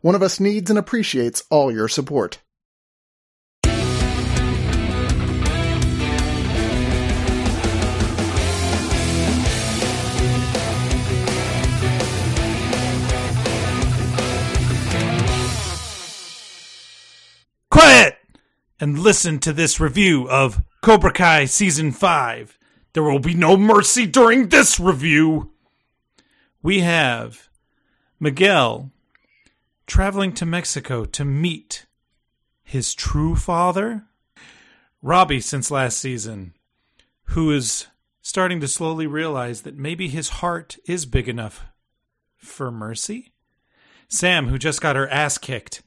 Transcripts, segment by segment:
One of Us needs and appreciates all your support. Quiet! And listen to this review of Cobra Kai Season 5. There will be no mercy during this review. We have Miguel traveling to Mexico to meet his true father, Robbie, since last season, who is starting to slowly realize that maybe his heart is big enough for mercy. Sam, who just got her ass kicked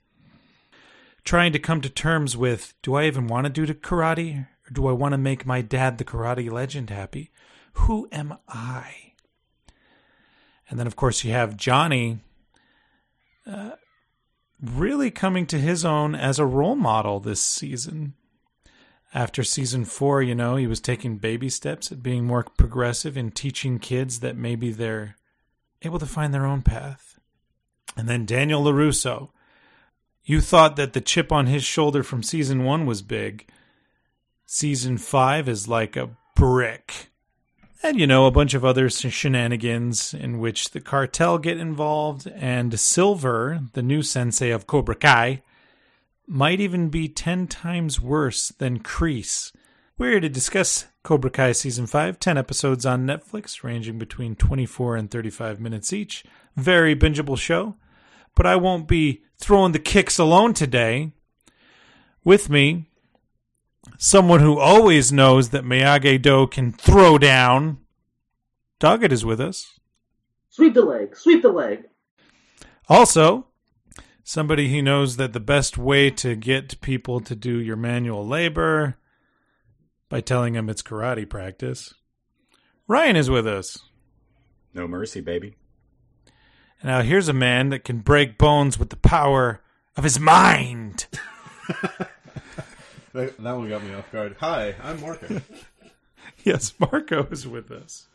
trying to come to terms with do I even want to do the karate or do I want to make my dad the karate legend happy? Who am I? And then, of course, you have Johnny uh, really coming to his own as a role model this season. After season four, you know, he was taking baby steps at being more progressive and teaching kids that maybe they're able to find their own path. And then Daniel LaRusso you thought that the chip on his shoulder from season one was big. Season five is like a brick. And, you know, a bunch of other shenanigans in which the cartel get involved, and Silver, the new sensei of Cobra Kai, might even be 10 times worse than Kreese. We're here to discuss Cobra Kai Season 5, 10 episodes on Netflix, ranging between 24 and 35 minutes each. Very bingeable show but I won't be throwing the kicks alone today. With me, someone who always knows that Miyagi Do can throw down. Doggett is with us. Sweep the leg. Sweep the leg. Also, somebody who knows that the best way to get people to do your manual labor by telling them it's karate practice. Ryan is with us. No mercy, baby. Now here's a man that can break bones with the power of his mind. that, one got me off guard. Hi, I'm Marco. yes, Marco is with us.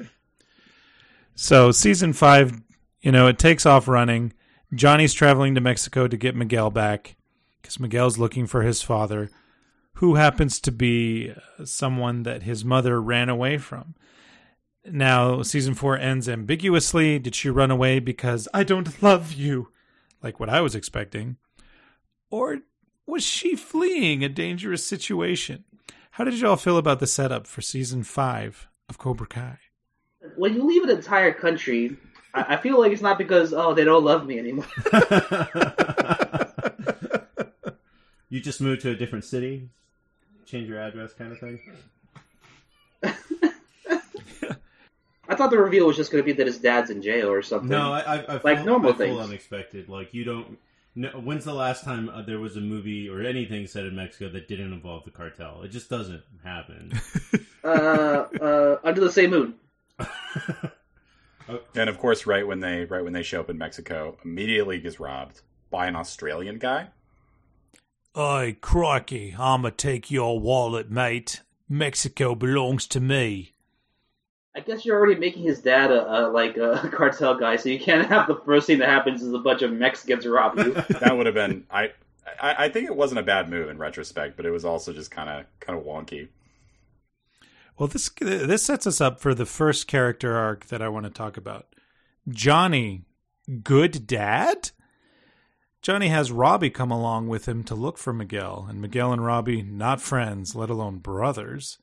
So season five, you know, it takes off running. Johnny's traveling to Mexico to get Miguel back because Miguel's looking for his father, who happens to be uh, someone that his mother ran away from. Now, season four ends ambiguously. Did she run away because I don't love you, like what I was expecting? Or was she fleeing a dangerous situation? How did y'all feel about the setup for season five of Cobra Kai? When you leave an entire country, I, I feel like it's not because, oh, they don't love me anymore. you just moved to a different city, change your address, kind of thing? I thought the reveal was just going to be that his dad's in jail or something. No, I, I, I like feel, normal I things. unexpected. Like you don't. No, when's the last time uh, there was a movie or anything set in Mexico that didn't involve the cartel? It just doesn't happen. uh, uh, under the same moon. and of course, right when they right when they show up in Mexico, immediately gets robbed by an Australian guy. Hey, crikey! I'ma take your wallet, mate. Mexico belongs to me. I guess you're already making his dad a, a, like a cartel guy, so you can't have the first thing that happens is a bunch of Mexicans rob you. that would have been I, I. I think it wasn't a bad move in retrospect, but it was also just kind of kind of wonky. Well, this this sets us up for the first character arc that I want to talk about. Johnny, good dad. Johnny has Robbie come along with him to look for Miguel, and Miguel and Robbie not friends, let alone brothers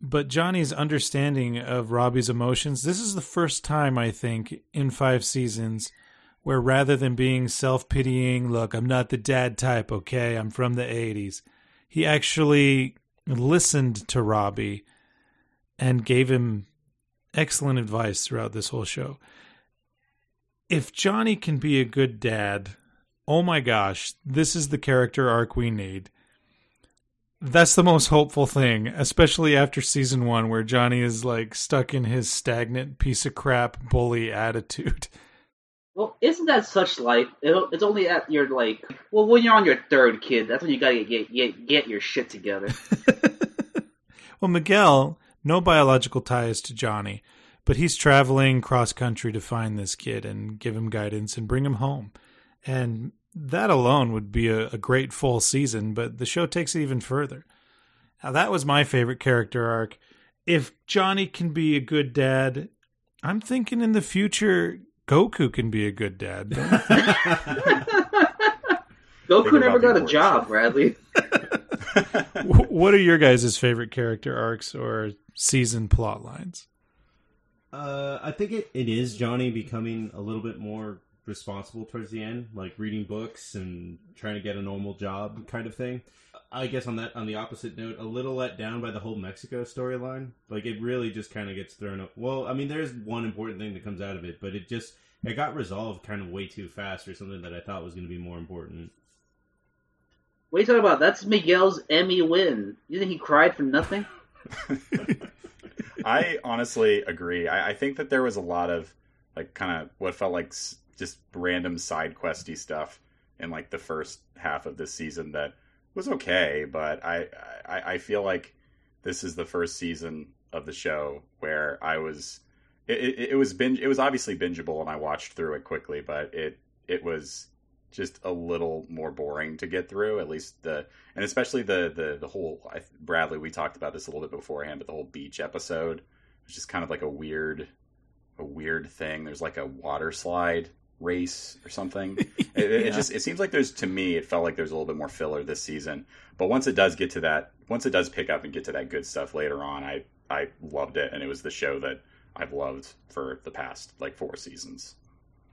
but Johnny's understanding of Robbie's emotions, this is the first time I think in five seasons where rather than being self pitying, look, I'm not the dad type, okay, I'm from the 80s, he actually listened to Robbie and gave him excellent advice throughout this whole show. If Johnny can be a good dad, oh my gosh, this is the character arc we need. That's the most hopeful thing, especially after season one, where Johnny is like stuck in his stagnant piece of crap bully attitude. Well, isn't that such life? It- It's only at your like, well, when you're on your third kid, that's when you gotta get get get your shit together. well, Miguel, no biological ties to Johnny, but he's traveling cross country to find this kid and give him guidance and bring him home. And that alone would be a, a great full season, but the show takes it even further. Now, that was my favorite character arc. If Johnny can be a good dad, I'm thinking in the future, Goku can be a good dad. Goku never got a job, Bradley. What are your guys' favorite character arcs or season plot lines? Uh, I think it, it is Johnny becoming a little bit more responsible towards the end, like reading books and trying to get a normal job kind of thing. I guess on that on the opposite note, a little let down by the whole Mexico storyline. Like it really just kind of gets thrown up. Well, I mean, there's one important thing that comes out of it, but it just it got resolved kind of way too fast for something that I thought was going to be more important. What are you talking about? That's Miguel's Emmy win. You think he cried for nothing? I honestly agree. I, I think that there was a lot of like kind of what felt like s- just random side questy stuff in like the first half of this season that was okay, but I I, I feel like this is the first season of the show where I was it, it, it was binge it was obviously bingeable and I watched through it quickly, but it it was just a little more boring to get through. At least the and especially the the the whole I, Bradley. We talked about this a little bit beforehand, but the whole beach episode was just kind of like a weird a weird thing. There's like a water slide race or something. It, it, it just it seems like there's to me it felt like there's a little bit more filler this season. But once it does get to that, once it does pick up and get to that good stuff later on, I I loved it, and it was the show that I've loved for the past like four seasons.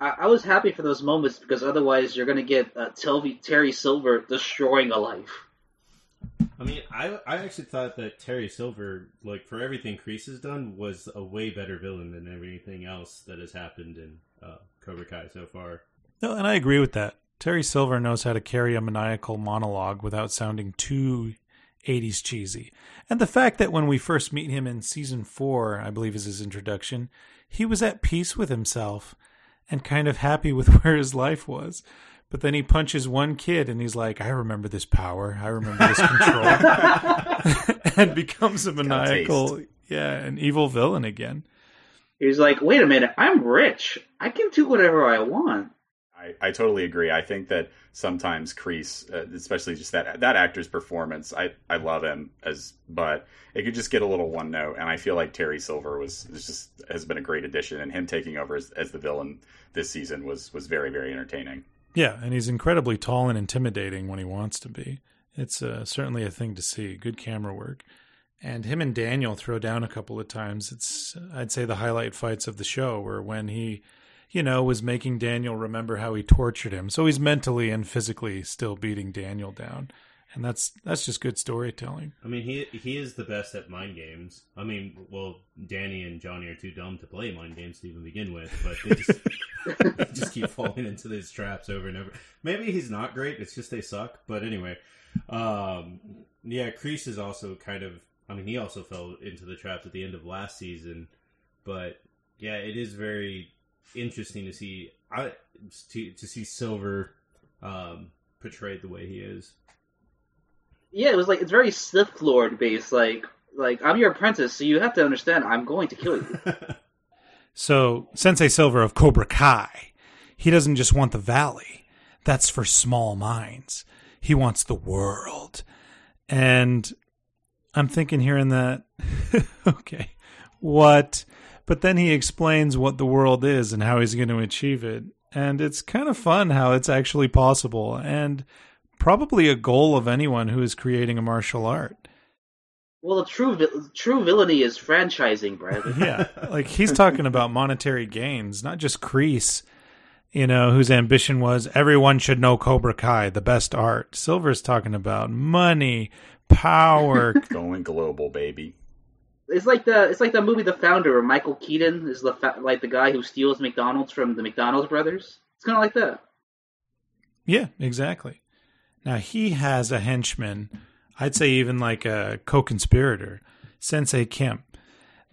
I, I was happy for those moments because otherwise you're gonna get uh, Telvi, Terry Silver destroying a life. I mean, I I actually thought that Terry Silver, like for everything Kreese has done, was a way better villain than everything else that has happened in uh, Cobra Kai so far. No, and I agree with that. Terry Silver knows how to carry a maniacal monologue without sounding too 80s cheesy. And the fact that when we first meet him in season four, I believe is his introduction, he was at peace with himself and kind of happy with where his life was. But then he punches one kid and he's like, I remember this power. I remember this control. and becomes a a maniacal, yeah, an evil villain again. He's like, wait a minute, I'm rich. I can do whatever I want. I, I totally agree. I think that sometimes Kreese, uh, especially just that that actor's performance, I, I love him as, but it could just get a little one note. And I feel like Terry Silver was just has been a great addition, and him taking over as, as the villain this season was was very very entertaining. Yeah, and he's incredibly tall and intimidating when he wants to be. It's uh, certainly a thing to see. Good camera work. And him and Daniel throw down a couple of times. It's, I'd say, the highlight fights of the show were when he, you know, was making Daniel remember how he tortured him. So he's mentally and physically still beating Daniel down. And that's that's just good storytelling. I mean, he he is the best at mind games. I mean, well, Danny and Johnny are too dumb to play mind games to even begin with, but they just, they just keep falling into these traps over and over. Maybe he's not great; it's just they suck. But anyway, um, yeah, Kreese is also kind of. I mean, he also fell into the traps at the end of last season, but yeah, it is very interesting to see. I to to see Silver um, portrayed the way he is. Yeah, it was like it's very Sith Lord based. Like, like I'm your apprentice, so you have to understand I'm going to kill you. So, Sensei Silver of Cobra Kai, he doesn't just want the valley. That's for small minds. He wants the world. And I'm thinking here in that, okay, what? But then he explains what the world is and how he's going to achieve it. And it's kind of fun how it's actually possible and probably a goal of anyone who is creating a martial art. well, the true vi- true villainy is franchising, Bradley. Yeah, like he's talking about monetary gains, not just Kreese, you know, whose ambition was everyone should know Cobra Kai, the best art. Silver's talking about money, power. Going global, baby. It's like the it's like the movie The Founder, where Michael Keaton is the fa- like the guy who steals McDonald's from the McDonald's brothers. It's kind of like that. Yeah, exactly. Now he has a henchman, I'd say even like a co-conspirator, Sensei Kim.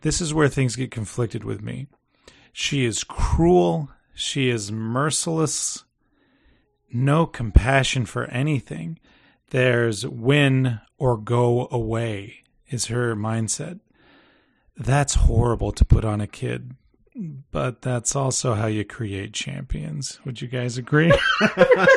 This is where things get conflicted with me. She is cruel, she is merciless, no compassion for anything. There's win or go away is her mindset. That's horrible to put on a kid, but that's also how you create champions. Would you guys agree?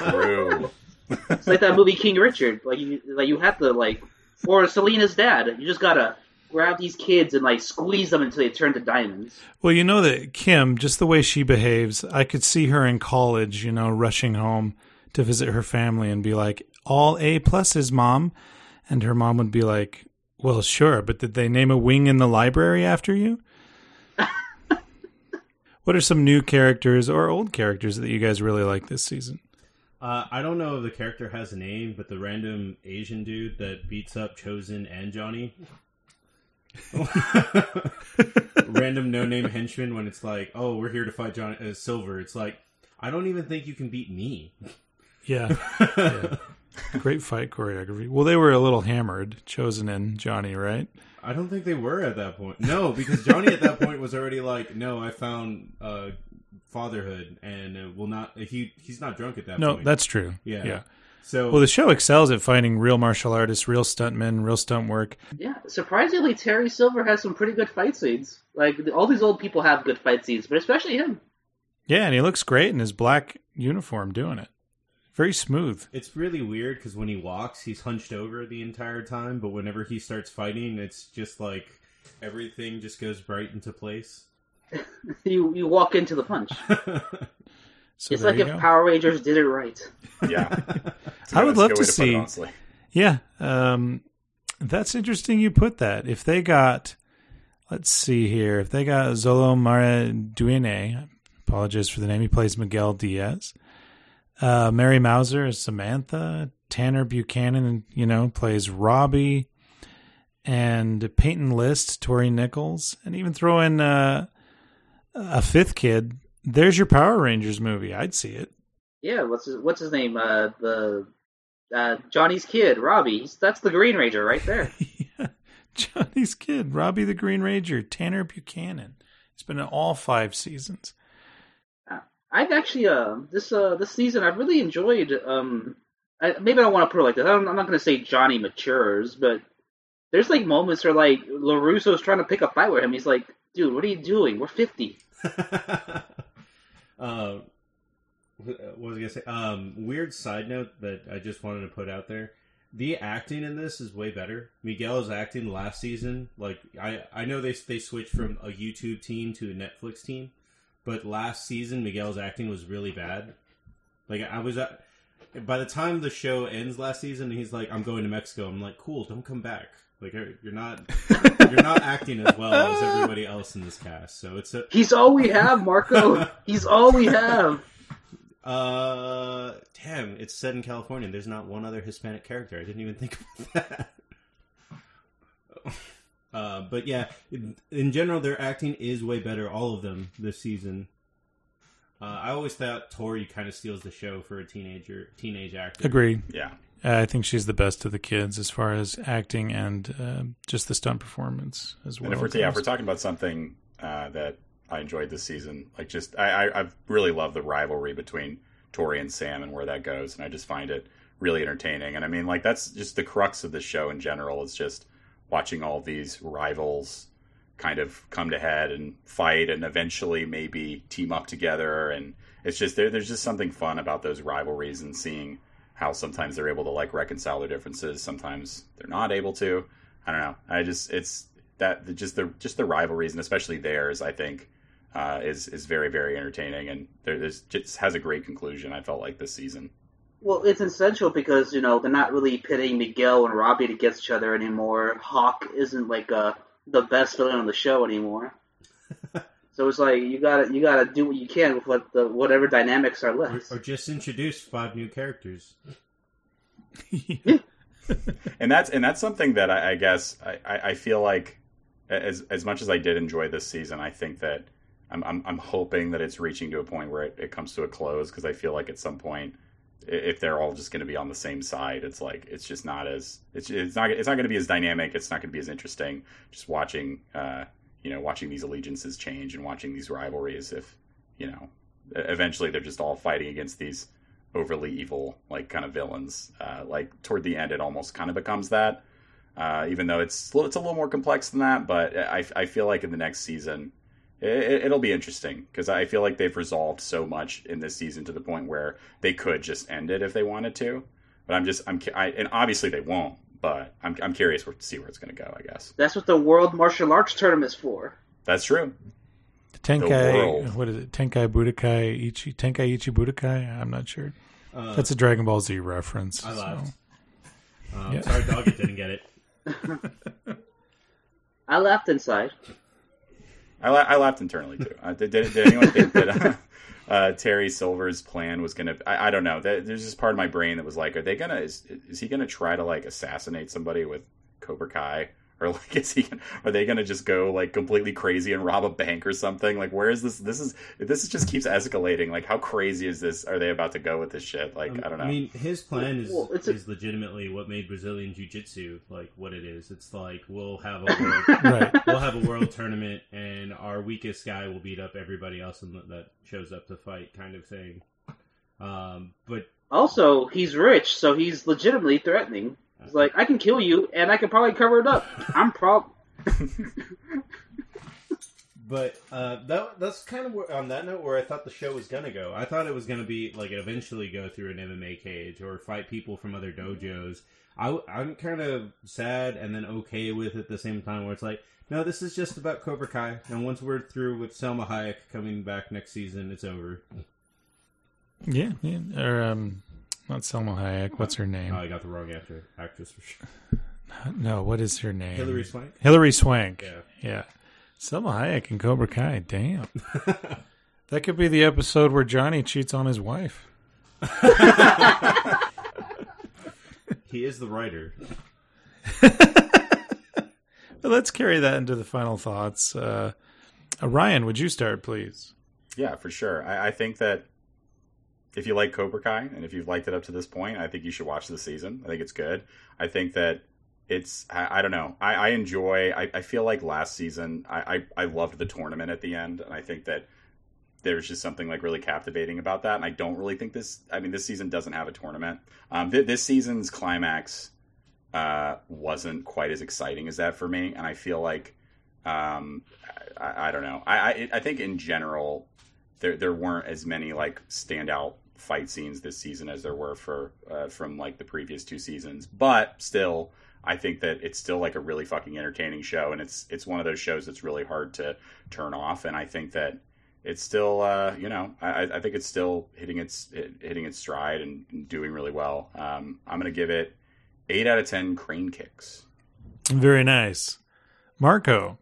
True. It's like that movie King Richard. Like you like you have to like or Selena's dad. You just gotta grab these kids and like squeeze them until they turn to diamonds. Well, you know that Kim, just the way she behaves, I could see her in college, you know, rushing home to visit her family and be like, all A pluses, mom. And her mom would be like, well, sure, but did they name a wing in the library after you? what are some new characters or old characters that you guys really like this season? Uh, I don't know if the character has a name, but the random Asian dude that beats up Chozen and Johnny. random no name henchman when it's like, oh, we're here to fight Johnny uh, Silver. It's like, I don't even think you can beat me. Yeah. yeah. Great fight choreography. Well, they were a little hammered, Chozen in Johnny, right? I don't think they were at that point. No, because Johnny at that point was already like, no, I found uh, fatherhood and uh, will not. He he's not drunk at that No, point. that's true. Yeah. Yeah. so. Well, the show excels at finding real martial artists, real stuntmen, real stunt work. Yeah, surprisingly, Terry Silver has some pretty good fight scenes. Like all these old people have good fight scenes, but especially him. Yeah, and he looks great in his black uniform doing it. Very smooth. It's really weird because when he walks, he's hunched over the entire time, but whenever he starts fighting, it's just like everything just goes right into place. You you walk into the punch. So it's like if go. Power Rangers did it right. Yeah. I would love good to way put it, see- Yeah, um, that's interesting. You put that. If they got, let's see here. If they got Xolo Maridueña, apologize for the name. He plays Miguel Diaz. Uh, Mary Mouser is Samantha. Tanner Buchanan, you know, plays Robbie. And Peyton List, Tory Nichols, and even throw in uh, a fifth kid. There's your Power Rangers movie. I'd see it. Yeah, what's his what's his name? Uh, the uh, Johnny's kid, Robbie. He's, that's the Green Ranger right there. yeah. Johnny's kid, Robbie the Green Ranger, Tanner Buchanan. It's been in all five seasons. I've actually uh this uh this season I've really enjoyed um I, maybe I don't want to put it like this. I I'm not going to say Johnny matures, but there's like moments where like LaRusso's trying to pick a fight with him. He's like, "Dude, what are you doing? We're 50." uh, what was I gonna say? Um, weird side note that I just wanted to put out there: the acting in this is way better. Miguel's acting last season, like I, I know they they switched from a YouTube team to a Netflix team, but last season Miguel's acting was really bad. Like I was at, by the time the show ends last season, he's like, "I'm going to Mexico." I'm like, "Cool, don't come back." Like you're not you're not acting as well as everybody else in this cast. So it's a He's all we have, Marco. He's all we have. uh damn, it's set in California. There's not one other Hispanic character. I didn't even think about that. Uh, but yeah, in, in general, their acting is way better. All of them this season. Uh, I always thought Tory kind of steals the show for a teenager, teenage actor. Agreed. Yeah. Uh, I think she's the best of the kids as far as acting and uh, just the stunt performance as well. And if we're, yeah, if we're talking about something uh, that I enjoyed this season, like just I, I I've really love the rivalry between Tory and Sam and where that goes, and I just find it really entertaining. And I mean, like that's just the crux of the show in general. Is just watching all these rivals kind of come to head and fight, and eventually maybe team up together. And it's just there, there's just something fun about those rivalries and seeing how sometimes they're able to like reconcile their differences, sometimes they're not able to. I don't know. I just it's that just the just the rivalries and especially theirs. I think uh, is is very very entertaining and there, there's just has a great conclusion. I felt like this season. Well, it's essential because you know they're not really pitting Miguel and Robbie against each other anymore. Hawk isn't like uh, the best villain on the show anymore. so it's like you gotta you gotta do what you can with what the whatever dynamics are Or, left. or just introduce five new characters. and that's and that's something that I, I guess I, I I feel like as as much as I did enjoy this season, I think that I'm I'm, I'm hoping that it's reaching to a point where it, it comes to a close because I feel like at some point if they're all just going to be on the same side, it's like it's just not as it's it's not it's not going to be as dynamic. It's not going to be as interesting. Just watching, uh, you know, watching these allegiances change and watching these rivalries. If you know, eventually they're just all fighting against these overly evil like kind of villains. Uh, like toward the end, it almost kind of becomes that. Uh, even though it's it's a little more complex than that, but I I feel like in the next season it, will be interesting because I feel like they've resolved so much in this season to the point where they could just end it if they wanted to. But I'm just I'm I, and obviously they won't. But I'm I'm curious to see where it's going to go. I guess that's what the World Martial Arts Tournament's for. That's true. Tenkai, what is it? Tenkai Budokai Ichi Tenkai Ichi Budokai. I'm not sure. Uh, That's a Dragon Ball Z reference. I laughed. So. Um, yeah. Sorry, dog, didn't get it. I laughed inside. I, la- I laughed internally too. Uh, did, did, did, anyone think that uh, uh, Terry Silver's plan was gonna? I, I don't know. There's just part of my brain that was like, are they gonna? Is, is he gonna try to like assassinate somebody with Cobra Kai? or like is he are they gonna just go like completely crazy and rob a bank or something? Like where is this this is this just keeps escalating. Like how crazy is this? Are they about to go with this shit? Like um, i don't know. i mean his plan is well, is a... legitimately what made brazilian jiu-jitsu like what it is. It's like we'll have a world, right. we'll have a world tournament and our weakest guy will beat up everybody else the, that shows up to fight kind of thing. Um but also he's rich so he's legitimately threatening it's like I can kill you, and I can probably cover it up. I'm prob. but uh, that that's kind of where, on that note where I thought the show was gonna go. I thought it was gonna be like eventually go through an MMA cage or fight people from other dojos. I, I'm kind of sad and then okay with it at the same time where it's like, no, this is just about Cobra Kai, and once we're through with Salma Hayek coming back next season, it's over. Yeah, yeah. Or um, not Salma Hayek. What's her name? Oh, I got the wrong actor. Actress for sure. No, what is her name? Hilary Swank. Hilary Swank. Yeah. Yeah. Salma Hayek and Cobra Kai. Damn. that could be the episode where Johnny cheats on his wife. he is the writer. but let's carry that into the final thoughts. Uh, uh, Ryan, would you start, please? Yeah, for sure. I, I think that if you like Cobra Kai and if you've liked it up to this point, I think you should watch the season. I think it's good. I think that it's I, I don't know. I, I enjoy. I, I, feel like last season I, I, I loved the tournament at the end, and I think that there's just something like really captivating about that. And I don't really think this. I mean, this season doesn't have a tournament. Um, th- this season's climax uh, wasn't quite as exciting as that for me, and I feel like um, I, I don't know. I, I I think in general there there weren't as many like standout fight scenes this season as there were for uh, from like the previous two seasons. But still, I think that it's still like a really fucking entertaining show, and it's it's one of those shows that's really hard to turn off. And I think that it's still uh, you know I, I think it's still hitting its hitting its stride and doing really well. Um, I'm gonna give it eight out of ten crane kicks. Very nice, Marco.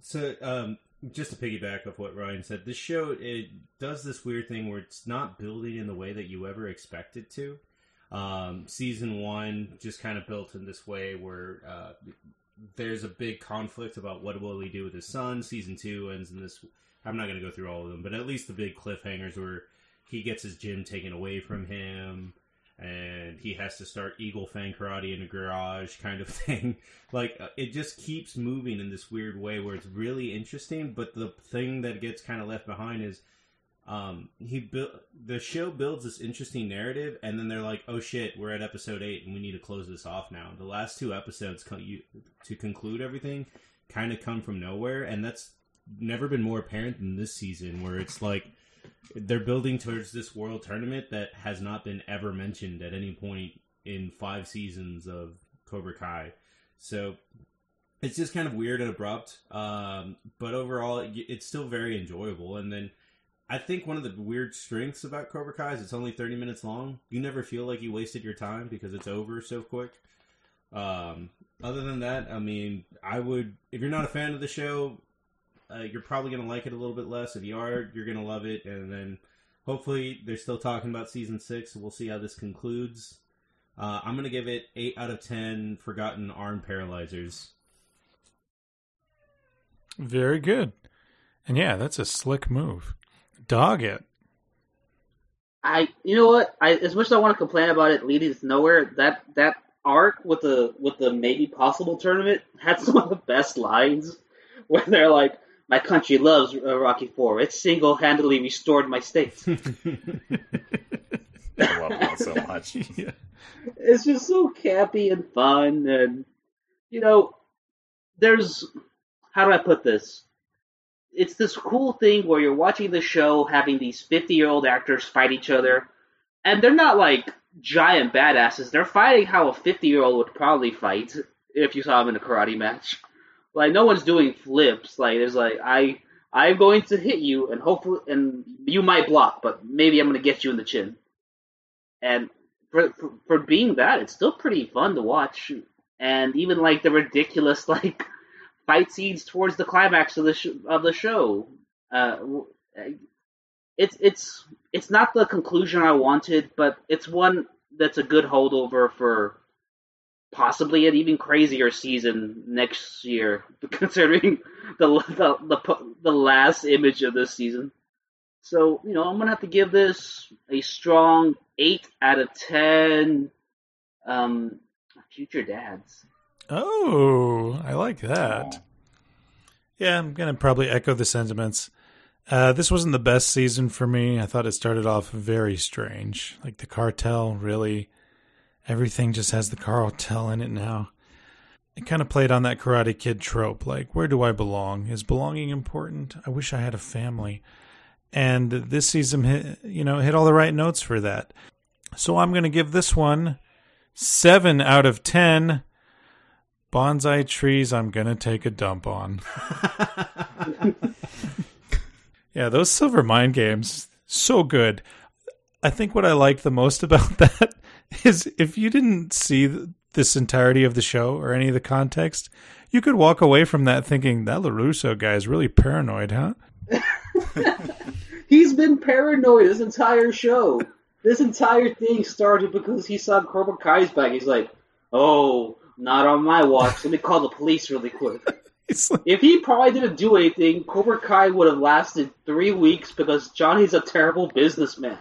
So um, just to piggyback off what Ryan said, this show it does this weird thing where it's not building in the way that you ever expect it to. Um, season one just kind of built in this way where uh, there's a big conflict about what will he do with his son. Season two ends in this. I'm not going to go through all of them, but at least the big cliffhangers where he gets his gym taken away from him and he has to start eagle fang karate in a garage kind of thing. like uh, it just keeps moving in this weird way where it's really interesting, but the thing that gets kind of left behind is um he built the show builds this interesting narrative and then they're like oh shit we're at episode 8 and we need to close this off now the last two episodes you, to conclude everything kind of come from nowhere and that's never been more apparent than this season where it's like they're building towards this world tournament that has not been ever mentioned at any point in five seasons of Cobra Kai. So it's just kind of weird and abrupt, um, but overall, it's still very enjoyable. And then I think one of the weird strengths about Cobra Kai is it's only 30 minutes long. You never feel like you wasted your time because it's over so quick. Um, other than that, I mean, I would, if you're not a fan of the show, uh, you're probably going to like it a little bit less. If you are, you're going to love it. And then hopefully they're still talking about season six. So we'll see how this concludes. Uh, I'm going to give it 8 out of 10 forgotten arm paralyzers. Very good. And yeah, that's a slick move. Doggett. I, you know what? I as much as I want to complain about it leading to nowhere, that that arc with the with the maybe possible tournament had some of the best lines where they're like, "My country loves uh, Rocky Four. It single handedly restored my state." I love that so much. Yeah. it's just so campy and fun and you know there's how do i put this it's this cool thing where you're watching the show having these 50 year old actors fight each other and they're not like giant badasses they're fighting how a 50 year old would probably fight if you saw them in a karate match like no one's doing flips. Like there's like i i'm going to hit you and hopefully and you might block but maybe i'm going to get you in the chin. And for, for for being that, it's still pretty fun to watch. And even like the ridiculous like fight scenes towards the climax of the sh- of the show, uh, it's it's it's not the conclusion I wanted, but it's one that's a good holdover for possibly an even crazier season next year, considering the the the, the last image of this season. So, you know, I'm going to have to give this a strong 8 out of 10 um, future dads. Oh, I like that. Yeah, I'm going to probably echo the sentiments. Uh, this wasn't the best season for me. I thought it started off very strange. Like the cartel, really. Everything just has the cartel in it now. It kind of played on that Karate Kid trope. Like, where do I belong? Is belonging important? I wish I had a family and this season hit, you know hit all the right notes for that. So I'm going to give this one seven out of ten bonsai trees. I'm going to take a dump on. yeah, those Silver Mind games so good. I think what I like the most about that is if you didn't see this entirety of the show or any of the context, you could walk away from that thinking that LaRusso guy is really paranoid, huh? He's been paranoid this entire show. This entire thing started because he saw Cobra Kai's back. He's like, "Oh, not on my watch. Let me call the police really quick." like, if he probably didn't do anything, Cobra Kai would have lasted three weeks because Johnny's a terrible businessman.